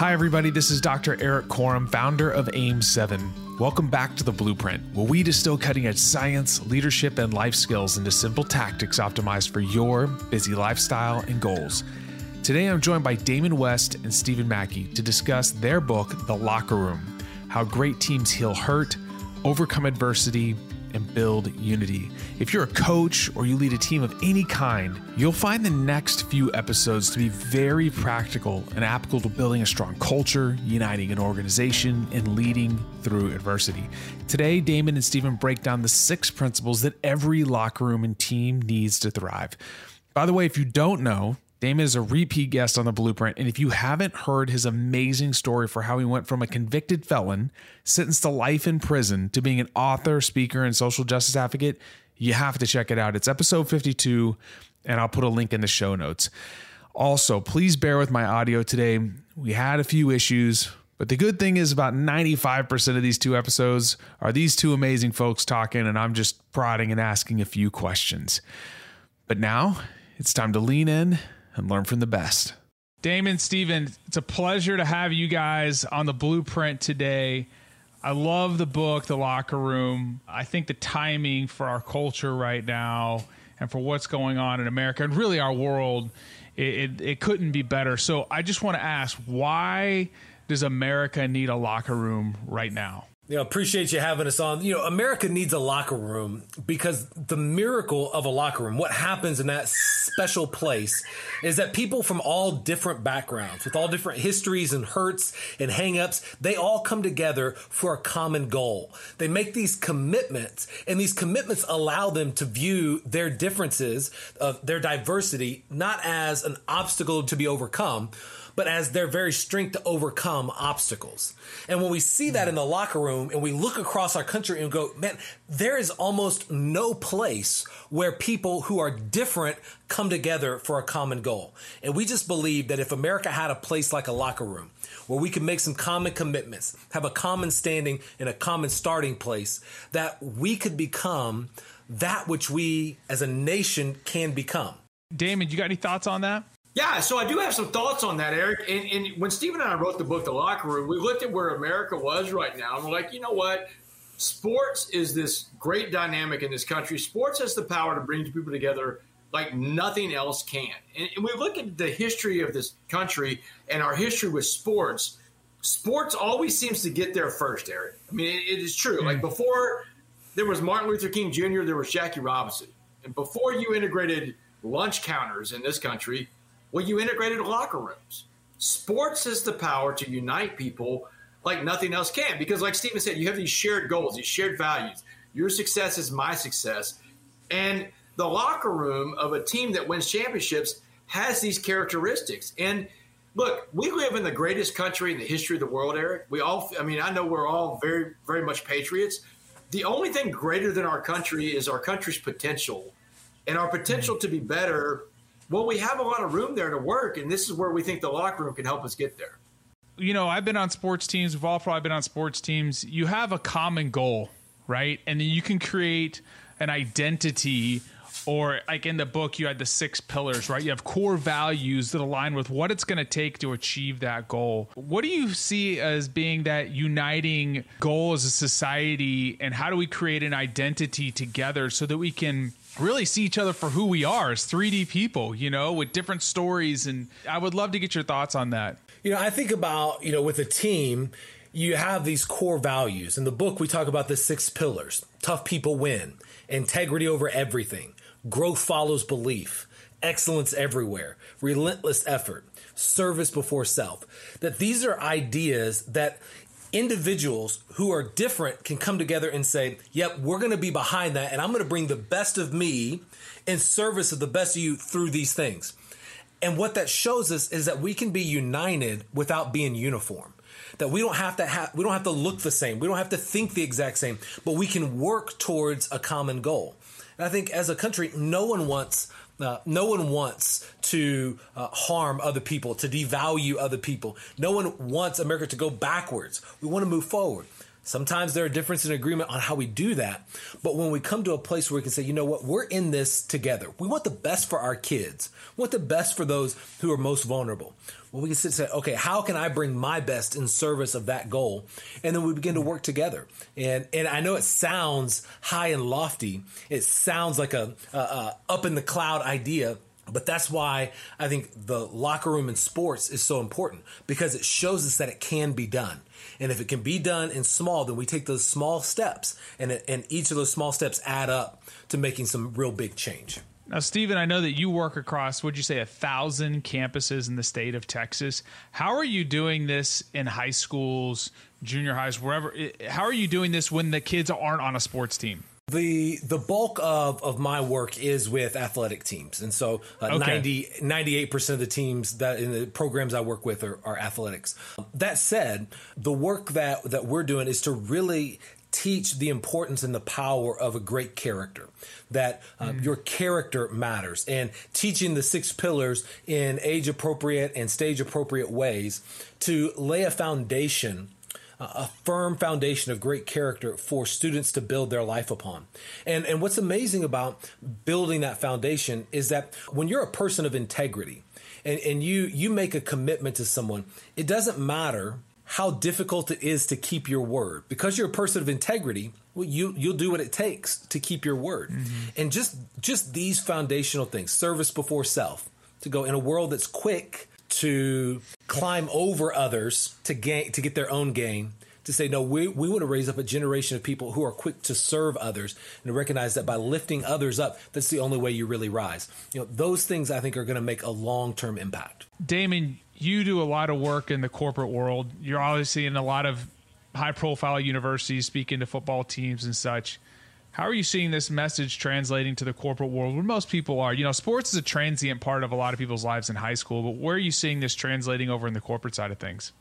Hi, everybody. This is Dr. Erik Korem, founder of AIM7. Welcome back to The Blueprint, where we distill cutting edge science, leadership, and life skills into simple tactics optimized for your busy lifestyle and goals. Today, I'm joined by Damon West and Stephen Mackey to discuss their book, The Locker Room How Great Teams Heal Hurt, Overcome Adversity, and build unity. If you're a coach or you lead a team of any kind, you'll find the next few episodes to be very practical and applicable to building a strong culture, uniting an organization, and leading through adversity. Today, Damon and Stephen break down the six principles that every locker room and team needs to thrive. By the way, if you don't know, Damon is a repeat guest on the Blueprint, and if you haven't heard his amazing story for how he went from a convicted felon, sentenced to life in prison, to being an author, speaker, and social justice advocate, you have to check it out. It's episode 52, and I'll put a link in the show notes. Also, please bear with my audio today. We had a few issues, but the good thing is about 95% of these two episodes are these two amazing folks talking, and I'm just prodding and asking a few questions. But now it's time to lean in and learn from the best. Damon, Stephen, it's a pleasure to have you guys on the blueprint today. I love the book, The Locker Room. I think the timing for our culture right now and for what's going on in America and really our world, it, it, it couldn't be better. So I just want to ask why does America need a locker room right now? You know, appreciate you having us on. You know, America needs a locker room because the miracle of a locker room, what happens in that special place, is that people from all different backgrounds, with all different histories and hurts and hangups, they all come together for a common goal. They make these commitments, and these commitments allow them to view their differences, of their diversity, not as an obstacle to be overcome but as their very strength to overcome obstacles. And when we see that in the locker room and we look across our country and go, man, there is almost no place where people who are different come together for a common goal. And we just believe that if America had a place like a locker room where we could make some common commitments, have a common standing and a common starting place, that we could become that which we as a nation can become. Damon, you got any thoughts on that? Yeah, so I do have some thoughts on that, Erik. And, and when Stephen and I wrote the book, The Locker Room, we looked at where America was right now, and we're like, you know what? Sports is this great dynamic in this country. Sports has the power to bring people together like nothing else can. And, and we look at the history of this country and our history with sports. Sports always seems to get there first, Erik. I mean, it, it is true. Mm-hmm. Like hmm. before there was Martin Luther King Jr., there was Jackie Robinson. And before you integrated lunch counters in this country, well, you integrated locker rooms. Sports has the power to unite people like nothing else can. Because, like Stephen said, you have these shared goals, these shared values. Your success is my success. And the locker room of a team that wins championships has these characteristics. And look, we live in the greatest country in the history of the world, Erik. We all, I mean, I know we're all very, very much patriots. The only thing greater than our country is our country's potential. And our potential to be better well, we have a lot of room there to work, and this is where we think the locker room can help us get there. You know, I've been on sports teams. We've all probably been on sports teams. You have a common goal, right? And then you can create an identity or like in the book you had the six pillars right you have core values that align with what it's going to take to achieve that goal what do you see as being that uniting goal as a society and how do we create an identity together so that we can really see each other for who we are as 3D people, you know, with different stories. And I would love to get your thoughts on that. You know, I think about, you know, with a team, you have these core values. In the book, we talk about the six pillars tough people win, integrity over everything, growth follows belief, excellence everywhere, relentless effort, service before self. That these are ideas that individuals who are different can come together and say, yep, we're going to be behind that, and I'm going to bring the best of me in service of the best of you through these things. And what that shows us is that we can be united without being uniform. That we don't have to have, we don't have to look the same. We don't have to think the exact same, but we can work towards a common goal. And I think as a country, no one wants uh, no one wants to uh, harm other people, to devalue other people. No one wants America to go backwards. We want to move forward. Sometimes there are differences in agreement on how we do that. But when we come to a place where we can say, you know what, we're in this together. We want the best for our kids. We want the best for those who are most vulnerable. Well, we can sit and say, okay, how can I bring my best in service of that goal? And then we begin to work together. And and I know it sounds high and lofty. It sounds like a, a, a up in the cloud idea. But that's why I think the locker room in sports is so important because it shows us that it can be done. And if it can be done in small, then we take those small steps, and, and each of those small steps add up to making some real big change. Now, Stephen, I know that you work across, would you say, a thousand campuses in the state of Texas. How are you doing this in high schools, junior highs, wherever? Eh, how are you doing this when the kids aren't on a sports team? The the bulk of, of my work is with athletic teams. And so uh, okay. 90, 98% of the teams that in the programs I work with are, are athletics. That said, the work that, that we're doing is to really teach the importance and the power of a great character that uh, mm. your character matters and teaching the six pillars in age appropriate and stage appropriate ways to lay a foundation a firm foundation of great character for students to build their life upon. And and what's amazing about building that foundation is that when you're a person of integrity and, and you you make a commitment to someone, it doesn't matter how difficult it is to keep your word because you're a person of integrity well, you you'll do what it takes to keep your word mm-hmm. and just just these foundational things service before self to go in a world that's quick to climb over others to gain to get their own gain to say no we, we want to raise up a generation of people who are quick to serve others and to recognize that by lifting others up that's the only way you really rise you know those things i think are going to make a long-term impact damon you do a lot of work in the corporate world. You're obviously in a lot of high profile universities speaking to football teams and such. How are you seeing this message translating to the corporate world where most people are? You know, sports is a transient part of a lot of people's lives in high school, but where are you seeing this translating over in the corporate side of things?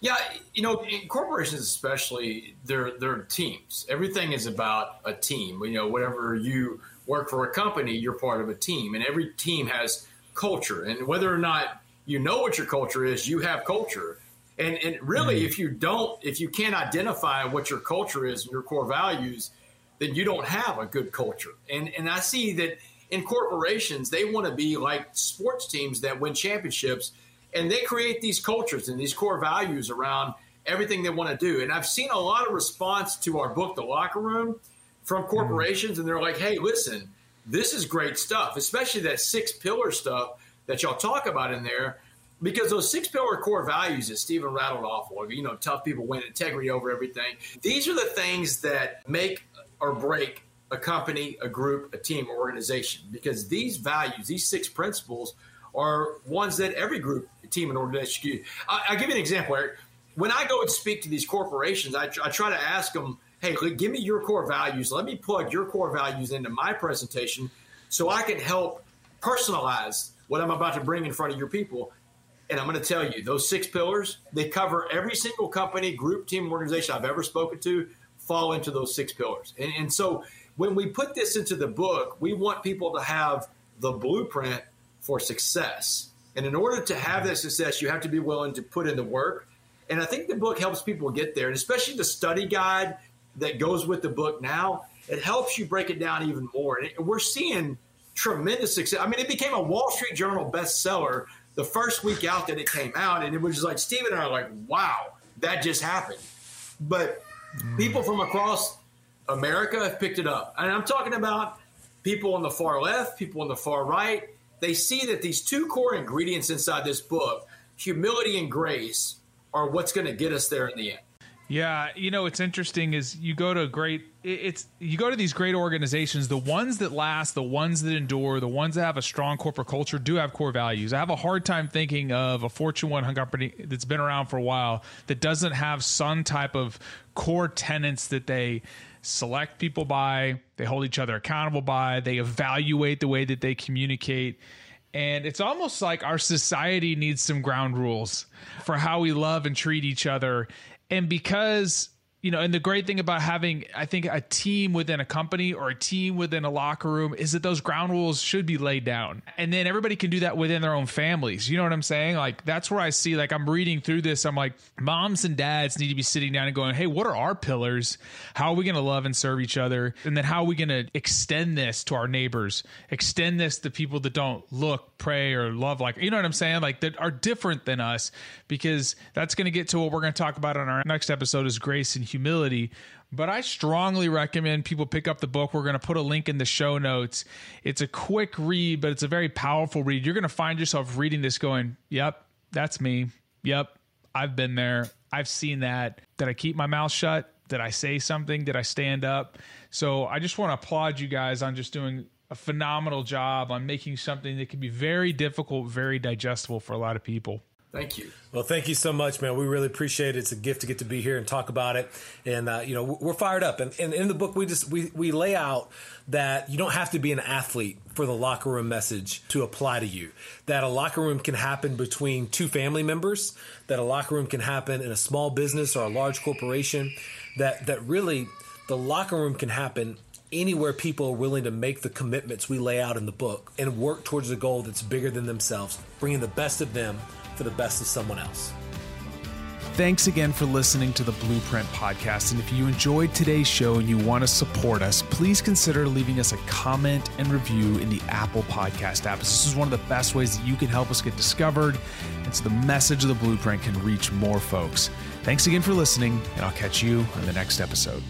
Yeah, you know, corporations especially, they're they're teams. Everything is about a team. You know, whatever you work for a company, you're part of a team, and every team has culture. And whether or not you know what your culture is, you have culture. And, and really, mm-hmm. if you don't, if you can't identify what your culture is and your core values, then you don't have a good culture. And, and I see that in corporations, they want to be like sports teams that win championships, and they create these cultures and these core values around everything they want to do. And I've seen a lot of response to our book, The Locker Room, from mm-hmm. corporations, and they're like, hey, listen, this is great stuff, especially that six pillar stuff that y'all talk about in there because those six pillar core values that Stephen rattled off, of, you know, tough people win, integrity over everything. These are the things that make or break a company, a group, a team, or organization because these values, these six principles, are ones that every group, team, and organization. I, I'll give you an example, Erik. When I go and speak to these corporations, I, I try to ask them, hey, give me your core values. Let me plug your core values into my presentation so I can help personalize what I'm about to bring in front of your people. And I'm going to tell you, those six pillars, they cover every single company, group, team, organization I've ever spoken to fall into those six pillars. And, and so when we put this into the book, we want people to have the blueprint for success. And in order to have that success, you have to be willing to put in the work. And I think the book helps people get there, and especially the study guide that goes with the book now, it helps you break it down even more. And we're seeing tremendous success. I mean, it became a Wall Street Journal bestseller the first week out that it came out, and it was just like Stephen and I are like, "Wow, that just happened." But. People from across America have picked it up, and I'm talking about people on the far left, people on the far right. They see that these two core ingredients inside this book, humility and grace, are what's going to get us there in the end. Yeah, you know, it's interesting is you go to great it's you go to these great organizations, the ones that last, the ones that endure, the ones that have a strong corporate culture do have core values. I have a hard time thinking of a Fortune 100 company that's been around for a while that doesn't have some type of core tenets that they select people by, they hold each other accountable by, they evaluate the way that they communicate. And it's almost like our society needs some ground rules for how we love and treat each other and because you know, and the great thing about having, I think, a team within a company or a team within a locker room is that those ground rules should be laid down. And then everybody can do that within their own families. You know what I'm saying? Like, that's where I see, like, I'm reading through this. I'm like, moms and dads need to be sitting down and going, hey, what are our pillars? How are we going to love and serve each other? And then how are we going to extend this to our neighbors, extend this to people that don't look, pray, or love like, you know what I'm saying? Like, that are different than us, because that's going to get to what we're going to talk about on our next episode is grace and humility. But I strongly recommend people pick up the book. We're going to put a link in the show notes. It's a quick read, but it's a very powerful read. You're going to find yourself reading this going, yep, that's me. Yep, I've been there. I've seen that. Did I keep my mouth shut? Did I say something? Did I stand up? So I just want to applaud you guys on just doing a phenomenal job on making something that can be very difficult, very digestible for a lot of people. Thank you. Well, thank you so much, man. We really appreciate it. It's a gift to get to be here and talk about it. And uh, you know, we're fired up. And, and in the book, we just we we lay out that you don't have to be an athlete for the locker room message to apply to you. That a locker room can happen between two family members. That a locker room can happen in a small business or a large corporation. That that really the locker room can happen anywhere people are willing to make the commitments we lay out in the book and work towards a goal that's bigger than themselves, bringing the best of them for the best of someone else. Thanks again for listening to the Blueprint Podcast. And if you enjoyed today's show and you want to support us, please consider leaving us a comment and review in the Apple Podcast app. This is one of the best ways that you can help us get discovered, and so the message of the Blueprint can reach more folks. Thanks again for listening, and I'll catch you on the next episode.